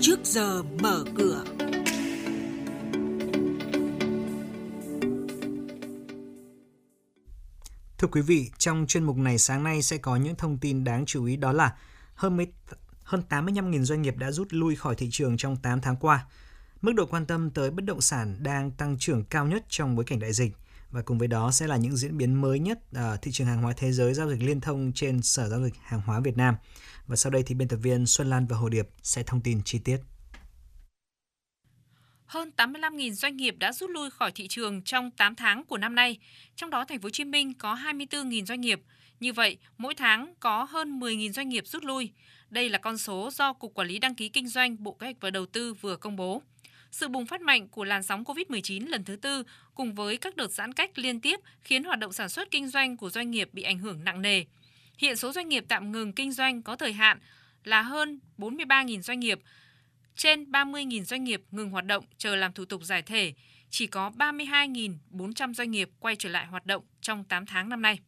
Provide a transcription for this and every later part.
trước giờ mở cửa. Thưa quý vị, trong chuyên mục này sáng nay sẽ có những thông tin đáng chú ý đó là hơn hơn 85.000 doanh nghiệp đã rút lui khỏi thị trường trong 8 tháng qua. Mức độ quan tâm tới bất động sản đang tăng trưởng cao nhất trong bối cảnh đại dịch. Và cùng với đó sẽ là những diễn biến mới nhất ở thị trường hàng hóa thế giới giao dịch liên thông trên Sở Giao dịch Hàng hóa Việt Nam. Và sau đây thì biên tập viên Xuân Lan và Hồ Điệp sẽ thông tin chi tiết. Hơn 85.000 doanh nghiệp đã rút lui khỏi thị trường trong 8 tháng của năm nay, trong đó thành phố Hồ Chí Minh có 24.000 doanh nghiệp. Như vậy, mỗi tháng có hơn 10.000 doanh nghiệp rút lui. Đây là con số do Cục Quản lý đăng ký kinh doanh Bộ Kế hoạch và Đầu tư vừa công bố. Sự bùng phát mạnh của làn sóng COVID-19 lần thứ tư cùng với các đợt giãn cách liên tiếp khiến hoạt động sản xuất kinh doanh của doanh nghiệp bị ảnh hưởng nặng nề. Hiện số doanh nghiệp tạm ngừng kinh doanh có thời hạn là hơn 43.000 doanh nghiệp, trên 30.000 doanh nghiệp ngừng hoạt động chờ làm thủ tục giải thể, chỉ có 32.400 doanh nghiệp quay trở lại hoạt động trong 8 tháng năm nay.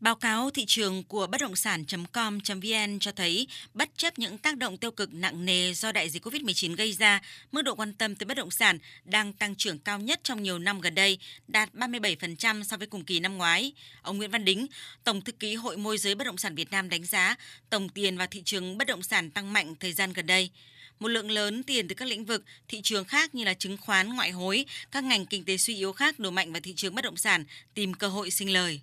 Báo cáo thị trường của bất động sản.com.vn cho thấy, bất chấp những tác động tiêu cực nặng nề do đại dịch COVID-19 gây ra, mức độ quan tâm tới bất động sản đang tăng trưởng cao nhất trong nhiều năm gần đây, đạt 37% so với cùng kỳ năm ngoái. Ông Nguyễn Văn Đính, Tổng thư ký Hội môi giới bất động sản Việt Nam đánh giá, tổng tiền vào thị trường bất động sản tăng mạnh thời gian gần đây một lượng lớn tiền từ các lĩnh vực, thị trường khác như là chứng khoán, ngoại hối, các ngành kinh tế suy yếu khác đổ mạnh vào thị trường bất động sản, tìm cơ hội sinh lời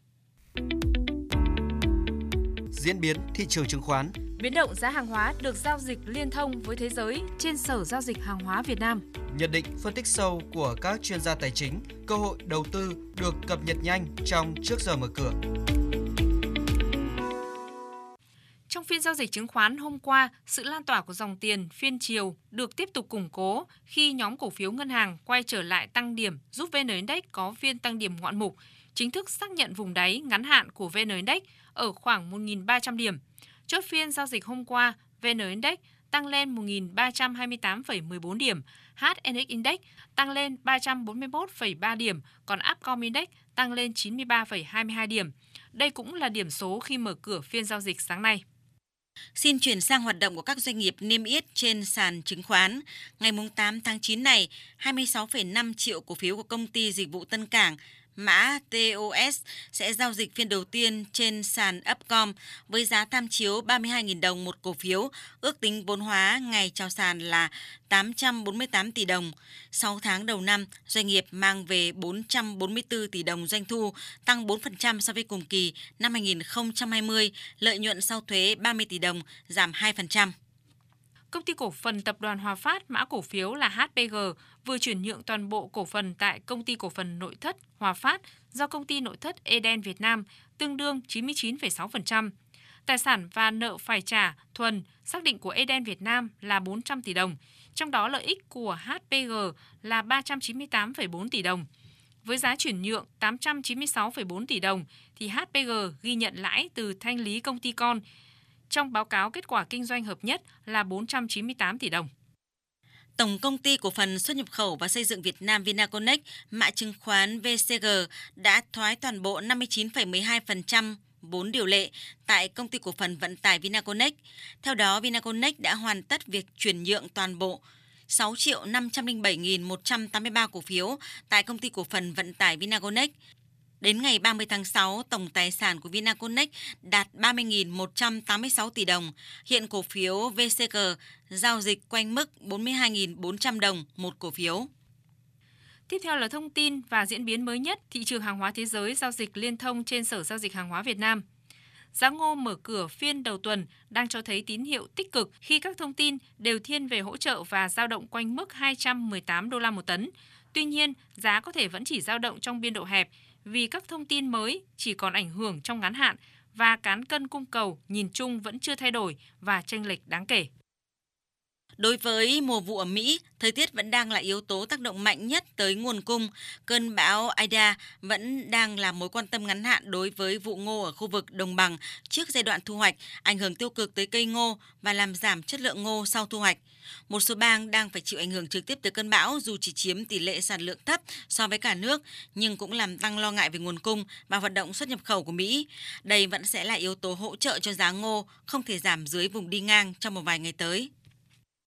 diễn biến thị trường chứng khoán. Biến động giá hàng hóa được giao dịch liên thông với thế giới trên Sở Giao dịch Hàng hóa Việt Nam. Nhận định phân tích sâu của các chuyên gia tài chính, cơ hội đầu tư được cập nhật nhanh trong trước giờ mở cửa. Trong phiên giao dịch chứng khoán hôm qua, sự lan tỏa của dòng tiền phiên chiều được tiếp tục củng cố khi nhóm cổ phiếu ngân hàng quay trở lại tăng điểm giúp VN Index có phiên tăng điểm ngoạn mục, chính thức xác nhận vùng đáy ngắn hạn của VN Index ở khoảng 1.300 điểm. Chốt phiên giao dịch hôm qua, VN Index tăng lên 1.328,14 điểm, HNX Index tăng lên 341,3 điểm, còn Upcom Index tăng lên 93,22 điểm. Đây cũng là điểm số khi mở cửa phiên giao dịch sáng nay. Xin chuyển sang hoạt động của các doanh nghiệp niêm yết trên sàn chứng khoán. Ngày 8 tháng 9 này, 26,5 triệu cổ phiếu của công ty dịch vụ Tân Cảng mã TOS sẽ giao dịch phiên đầu tiên trên sàn Upcom với giá tham chiếu 32.000 đồng một cổ phiếu, ước tính vốn hóa ngày chào sàn là 848 tỷ đồng. 6 tháng đầu năm, doanh nghiệp mang về 444 tỷ đồng doanh thu, tăng 4% so với cùng kỳ năm 2020, lợi nhuận sau thuế 30 tỷ đồng, giảm 2%. Công ty cổ phần Tập đoàn Hòa Phát mã cổ phiếu là HPG vừa chuyển nhượng toàn bộ cổ phần tại Công ty cổ phần Nội thất Hòa Phát do Công ty Nội thất Eden Việt Nam tương đương 99,6%. Tài sản và nợ phải trả thuần xác định của Eden Việt Nam là 400 tỷ đồng, trong đó lợi ích của HPG là 398,4 tỷ đồng. Với giá chuyển nhượng 896,4 tỷ đồng thì HPG ghi nhận lãi từ thanh lý công ty con trong báo cáo kết quả kinh doanh hợp nhất là 498 tỷ đồng. Tổng công ty cổ phần xuất nhập khẩu và xây dựng Việt Nam Vinaconex, mã chứng khoán VCG đã thoái toàn bộ 59,12% vốn điều lệ tại công ty cổ phần vận tải Vinaconex. Theo đó, Vinaconex đã hoàn tất việc chuyển nhượng toàn bộ 6 triệu 507.183 cổ phiếu tại công ty cổ phần vận tải Vinaconex Đến ngày 30 tháng 6, tổng tài sản của Vinaconex đạt 30.186 tỷ đồng. Hiện cổ phiếu VCG giao dịch quanh mức 42.400 đồng một cổ phiếu. Tiếp theo là thông tin và diễn biến mới nhất thị trường hàng hóa thế giới giao dịch liên thông trên Sở Giao dịch Hàng hóa Việt Nam. Giá ngô mở cửa phiên đầu tuần đang cho thấy tín hiệu tích cực khi các thông tin đều thiên về hỗ trợ và giao động quanh mức 218 đô la một tấn. Tuy nhiên, giá có thể vẫn chỉ giao động trong biên độ hẹp vì các thông tin mới chỉ còn ảnh hưởng trong ngắn hạn và cán cân cung cầu nhìn chung vẫn chưa thay đổi và chênh lệch đáng kể. Đối với mùa vụ ở Mỹ, thời tiết vẫn đang là yếu tố tác động mạnh nhất tới nguồn cung. Cơn bão Ida vẫn đang là mối quan tâm ngắn hạn đối với vụ ngô ở khu vực đồng bằng trước giai đoạn thu hoạch, ảnh hưởng tiêu cực tới cây ngô và làm giảm chất lượng ngô sau thu hoạch. Một số bang đang phải chịu ảnh hưởng trực tiếp từ cơn bão dù chỉ chiếm tỷ lệ sản lượng thấp so với cả nước, nhưng cũng làm tăng lo ngại về nguồn cung và hoạt động xuất nhập khẩu của Mỹ. Đây vẫn sẽ là yếu tố hỗ trợ cho giá ngô không thể giảm dưới vùng đi ngang trong một vài ngày tới.